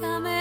summer